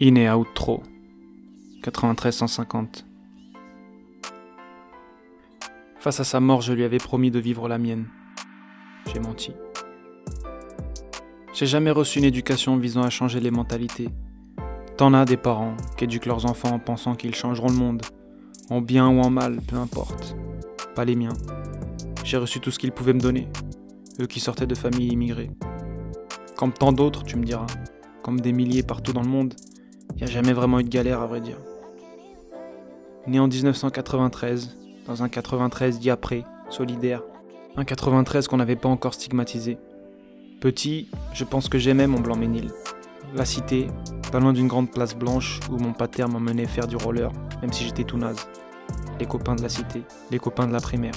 In et outro. 93 150. Face à sa mort, je lui avais promis de vivre la mienne. J'ai menti. J'ai jamais reçu une éducation visant à changer les mentalités. T'en as des parents qui éduquent leurs enfants en pensant qu'ils changeront le monde, en bien ou en mal, peu importe. Pas les miens. J'ai reçu tout ce qu'ils pouvaient me donner, eux qui sortaient de familles immigrées. Comme tant d'autres, tu me diras, comme des milliers partout dans le monde, il jamais vraiment eu de galère à vrai dire. Né en 1993, dans un 93 dit après, solidaire, un 93 qu'on n'avait pas encore stigmatisé. Petit, je pense que j'aimais mon Blanc-Ménil. La cité, pas loin d'une grande place blanche où mon pater m'emmenait faire du roller, même si j'étais tout naze. Les copains de la cité, les copains de la primaire.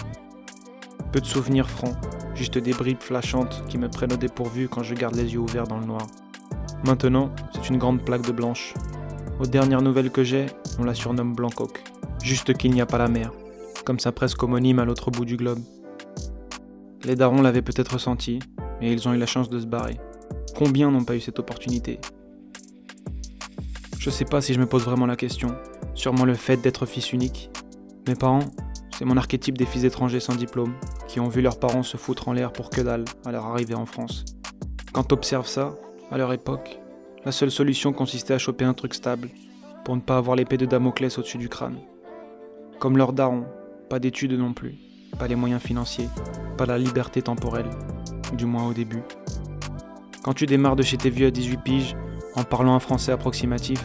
Peu de souvenirs francs, juste des bribes flashantes qui me prennent au dépourvu quand je garde les yeux ouverts dans le noir. Maintenant, une grande plaque de blanche. Aux dernières nouvelles que j'ai, on la surnomme Blancoque. Juste qu'il n'y a pas la mer, comme sa presque homonyme à l'autre bout du globe. Les darons l'avaient peut-être ressenti, et ils ont eu la chance de se barrer. Combien n'ont pas eu cette opportunité? Je sais pas si je me pose vraiment la question. Sûrement le fait d'être fils unique. Mes parents, c'est mon archétype des fils étrangers sans diplôme, qui ont vu leurs parents se foutre en l'air pour que dalle à leur arrivée en France. Quand t'observes ça, à leur époque, la seule solution consistait à choper un truc stable, pour ne pas avoir l'épée de Damoclès au-dessus du crâne. Comme leurs darons, pas d'études non plus, pas les moyens financiers, pas la liberté temporelle, du moins au début. Quand tu démarres de chez tes vieux à 18 piges, en parlant un français approximatif,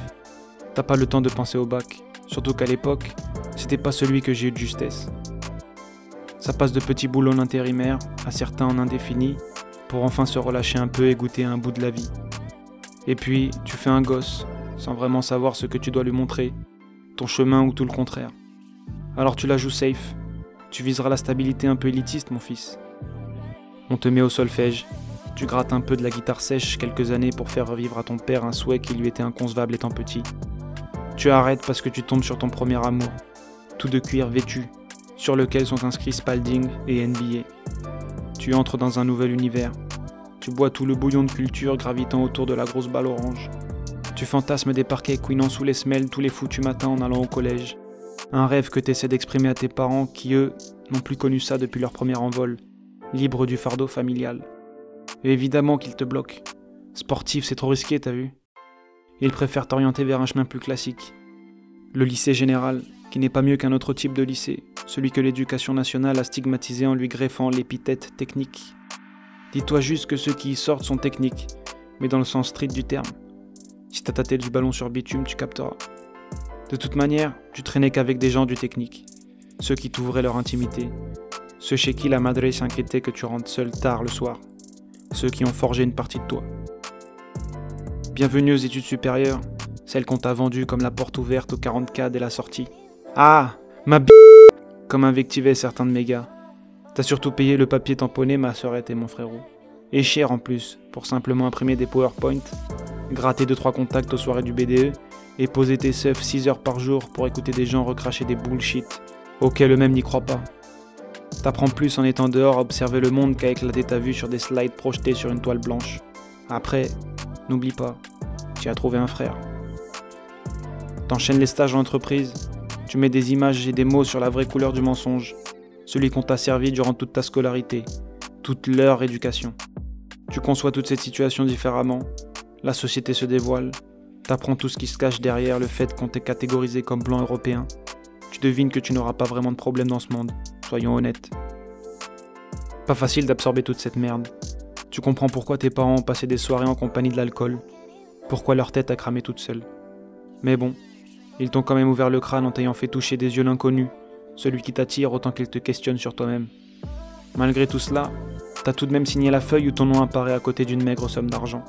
t'as pas le temps de penser au bac, surtout qu'à l'époque, c'était pas celui que j'ai eu de justesse. Ça passe de petits boulots en intérimaire à certains en indéfini, pour enfin se relâcher un peu et goûter un bout de la vie. Et puis, tu fais un gosse, sans vraiment savoir ce que tu dois lui montrer, ton chemin ou tout le contraire. Alors tu la joues safe, tu viseras la stabilité un peu élitiste, mon fils. On te met au solfège, tu grattes un peu de la guitare sèche quelques années pour faire revivre à ton père un souhait qui lui était inconcevable étant petit. Tu arrêtes parce que tu tombes sur ton premier amour, tout de cuir vêtu, sur lequel sont inscrits Spalding et NBA. Tu entres dans un nouvel univers. Tu bois tout le bouillon de culture gravitant autour de la grosse balle orange. Tu fantasmes des parquets couinant sous les semelles tous les foutus matins en allant au collège. Un rêve que tu essaies d'exprimer à tes parents qui, eux, n'ont plus connu ça depuis leur premier envol, libre du fardeau familial. Et évidemment qu'ils te bloquent. Sportif, c'est trop risqué, t'as vu Ils préfèrent t'orienter vers un chemin plus classique. Le lycée général, qui n'est pas mieux qu'un autre type de lycée, celui que l'éducation nationale a stigmatisé en lui greffant l'épithète technique. Dis-toi juste que ceux qui y sortent sont techniques, mais dans le sens strict du terme. Si t'as tâté du ballon sur bitume, tu capteras. De toute manière, tu traînais qu'avec des gens du technique, ceux qui t'ouvraient leur intimité, ceux chez qui la madre s'inquiétait que tu rentres seul tard le soir, ceux qui ont forgé une partie de toi. Bienvenue aux études supérieures, celles qu'on t'a vendues comme la porte ouverte au 40K dès la sortie. Ah, ma b comme invectivaient certains de mes gars. T'as surtout payé le papier tamponné, ma sœurette et mon frérot. Et cher en plus, pour simplement imprimer des PowerPoint, gratter 2-3 contacts aux soirées du BDE et poser tes seufs 6 heures par jour pour écouter des gens recracher des bullshit auxquels eux-mêmes n'y croient pas. T'apprends plus en étant dehors à observer le monde qu'à éclater ta vue sur des slides projetés sur une toile blanche. Après, n'oublie pas, tu as trouvé un frère. T'enchaînes les stages en entreprise, tu mets des images et des mots sur la vraie couleur du mensonge, celui qu'on t'a servi durant toute ta scolarité, toute leur éducation. Tu conçois toute cette situation différemment, la société se dévoile, t'apprends tout ce qui se cache derrière le fait qu'on t'ait catégorisé comme blanc européen. Tu devines que tu n'auras pas vraiment de problème dans ce monde, soyons honnêtes. Pas facile d'absorber toute cette merde. Tu comprends pourquoi tes parents ont passé des soirées en compagnie de l'alcool, pourquoi leur tête a cramé toute seule. Mais bon, ils t'ont quand même ouvert le crâne en t'ayant fait toucher des yeux l'inconnu, celui qui t'attire autant qu'il te questionne sur toi-même. Malgré tout cela, t'as tout de même signé la feuille où ton nom apparaît à côté d'une maigre somme d'argent.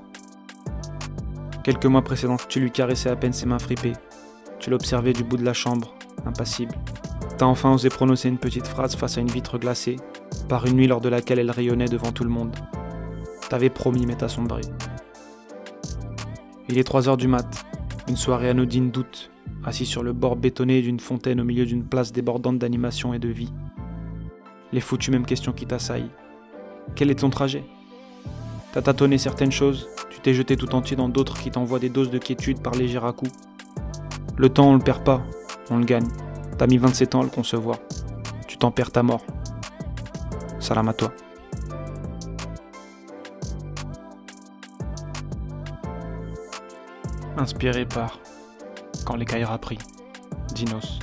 Quelques mois précédents, tu lui caressais à peine ses mains fripées. Tu l'observais du bout de la chambre, impassible. T'as enfin osé prononcer une petite phrase face à une vitre glacée, par une nuit lors de laquelle elle rayonnait devant tout le monde. T'avais promis, mais t'as sombré. Il est 3 heures du mat, une soirée anodine d'août, assis sur le bord bétonné d'une fontaine au milieu d'une place débordante d'animation et de vie. Les foutues mêmes questions qui t'assaillent. Quel est ton trajet? T'as tâtonné certaines choses, tu t'es jeté tout entier dans d'autres qui t'envoient des doses de quiétude par léger à coups. Le temps, on le perd pas, on le gagne. T'as mis 27 ans à le concevoir. Tu t'en perds ta mort. Salam à toi. Inspiré par Quand les l'écaillera pris, Dinos.